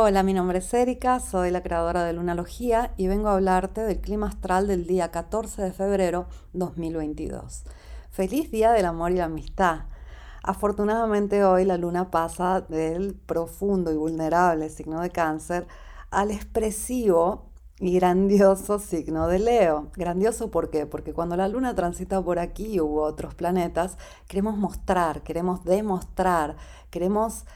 Hola, mi nombre es Erika, soy la creadora de Lunalogía y vengo a hablarte del clima astral del día 14 de febrero 2022. Feliz Día del Amor y la Amistad. Afortunadamente hoy la luna pasa del profundo y vulnerable signo de cáncer al expresivo y grandioso signo de Leo. Grandioso ¿por qué? Porque cuando la luna transita por aquí u otros planetas, queremos mostrar, queremos demostrar, queremos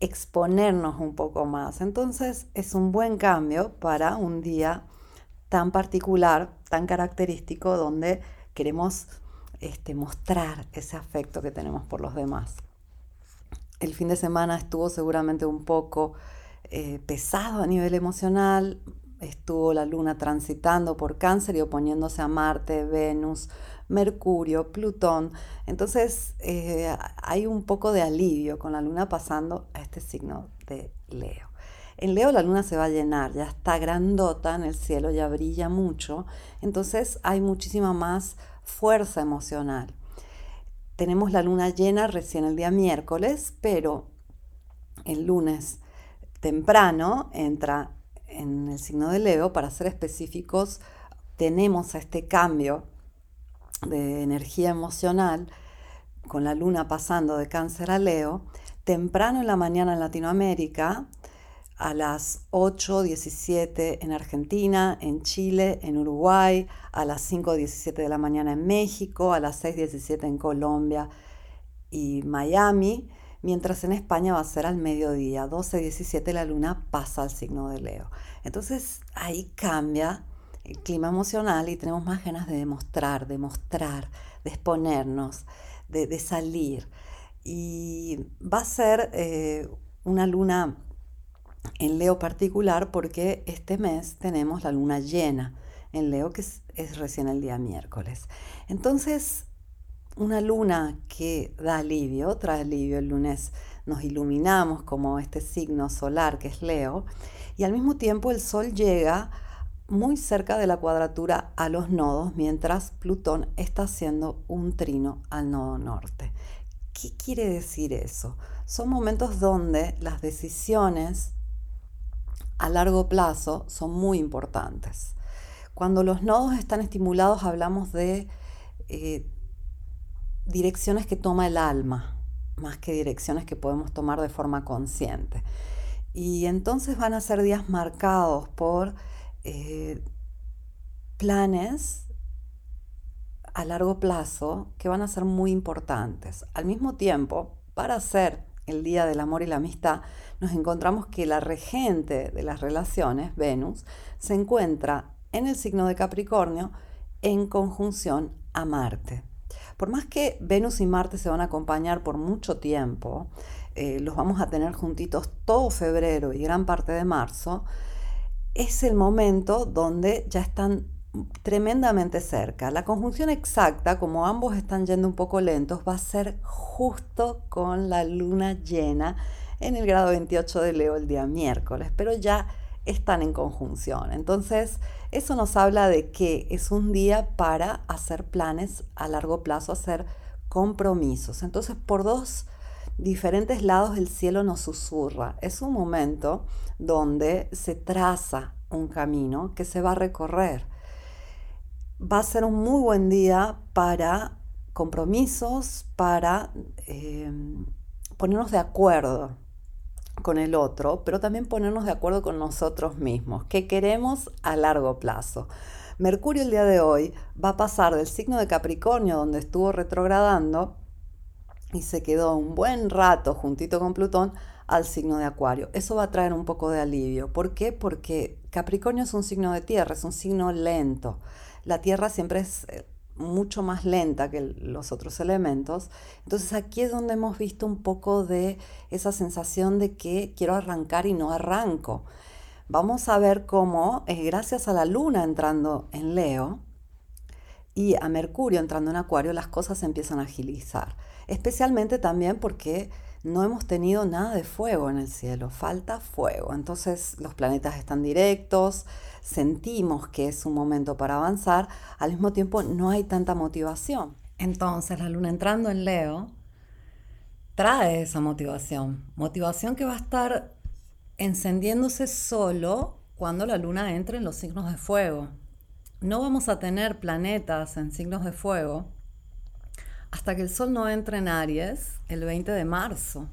exponernos un poco más. Entonces es un buen cambio para un día tan particular, tan característico, donde queremos este, mostrar ese afecto que tenemos por los demás. El fin de semana estuvo seguramente un poco eh, pesado a nivel emocional, estuvo la luna transitando por cáncer y oponiéndose a Marte, Venus, Mercurio, Plutón. Entonces eh, hay un poco de alivio con la luna pasando a este signo de Leo. En Leo la luna se va a llenar, ya está grandota en el cielo, ya brilla mucho, entonces hay muchísima más fuerza emocional. Tenemos la luna llena recién el día miércoles, pero el lunes temprano entra en el signo de Leo, para ser específicos, tenemos este cambio de energía emocional con la luna pasando de cáncer a Leo, temprano en la mañana en Latinoamérica, a las 8.17 en Argentina, en Chile, en Uruguay, a las 5.17 de la mañana en México, a las 6.17 en Colombia y Miami, mientras en España va a ser al mediodía, 12.17 la luna pasa al signo de Leo. Entonces ahí cambia clima emocional y tenemos más ganas de demostrar, de mostrar, de exponernos, de, salir. Y va a ser eh, una luna en Leo particular porque este mes tenemos la luna llena en Leo que es, es recién el día miércoles. Entonces, una luna que da alivio, trae alivio el lunes nos iluminamos como este signo solar que es Leo y al mismo tiempo el Sol llega muy cerca de la cuadratura a los nodos, mientras Plutón está haciendo un trino al nodo norte. ¿Qué quiere decir eso? Son momentos donde las decisiones a largo plazo son muy importantes. Cuando los nodos están estimulados hablamos de eh, direcciones que toma el alma, más que direcciones que podemos tomar de forma consciente. Y entonces van a ser días marcados por eh, planes a largo plazo que van a ser muy importantes. Al mismo tiempo, para hacer el Día del Amor y la Amistad, nos encontramos que la regente de las relaciones, Venus, se encuentra en el signo de Capricornio en conjunción a Marte. Por más que Venus y Marte se van a acompañar por mucho tiempo, eh, los vamos a tener juntitos todo febrero y gran parte de marzo, es el momento donde ya están tremendamente cerca. La conjunción exacta, como ambos están yendo un poco lentos, va a ser justo con la luna llena en el grado 28 de Leo el día miércoles, pero ya están en conjunción. Entonces, eso nos habla de que es un día para hacer planes a largo plazo, hacer compromisos. Entonces, por dos diferentes lados el cielo nos susurra. Es un momento donde se traza un camino que se va a recorrer. Va a ser un muy buen día para compromisos, para eh, ponernos de acuerdo con el otro, pero también ponernos de acuerdo con nosotros mismos, que queremos a largo plazo. Mercurio el día de hoy va a pasar del signo de Capricornio, donde estuvo retrogradando, y se quedó un buen rato juntito con Plutón al signo de Acuario. Eso va a traer un poco de alivio. ¿Por qué? Porque Capricornio es un signo de tierra, es un signo lento. La tierra siempre es eh, mucho más lenta que los otros elementos. Entonces aquí es donde hemos visto un poco de esa sensación de que quiero arrancar y no arranco. Vamos a ver cómo, eh, gracias a la luna entrando en Leo y a Mercurio entrando en Acuario, las cosas se empiezan a agilizar especialmente también porque no hemos tenido nada de fuego en el cielo, falta fuego. Entonces los planetas están directos, sentimos que es un momento para avanzar, al mismo tiempo no hay tanta motivación. Entonces la luna entrando en Leo trae esa motivación, motivación que va a estar encendiéndose solo cuando la luna entre en los signos de fuego. No vamos a tener planetas en signos de fuego hasta que el Sol no entre en Aries el 20 de marzo.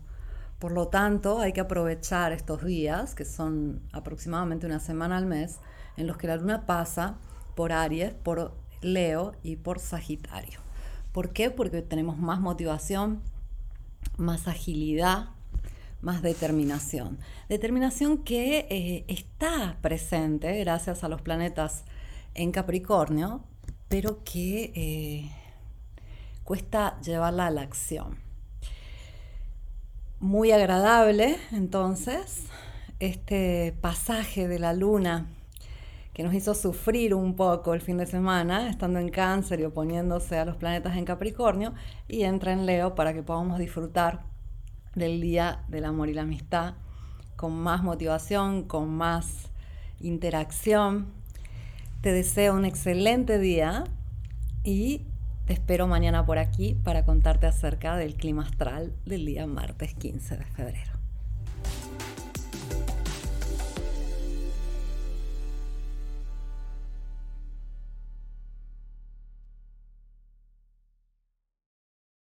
Por lo tanto, hay que aprovechar estos días, que son aproximadamente una semana al mes, en los que la luna pasa por Aries, por Leo y por Sagitario. ¿Por qué? Porque tenemos más motivación, más agilidad, más determinación. Determinación que eh, está presente gracias a los planetas en Capricornio, pero que eh, cuesta llevarla a la acción. Muy agradable, entonces, este pasaje de la luna que nos hizo sufrir un poco el fin de semana, estando en cáncer y oponiéndose a los planetas en Capricornio, y entra en Leo para que podamos disfrutar del Día del Amor y la Amistad con más motivación, con más interacción. Te deseo un excelente día y te espero mañana por aquí para contarte acerca del clima astral del día martes 15 de febrero.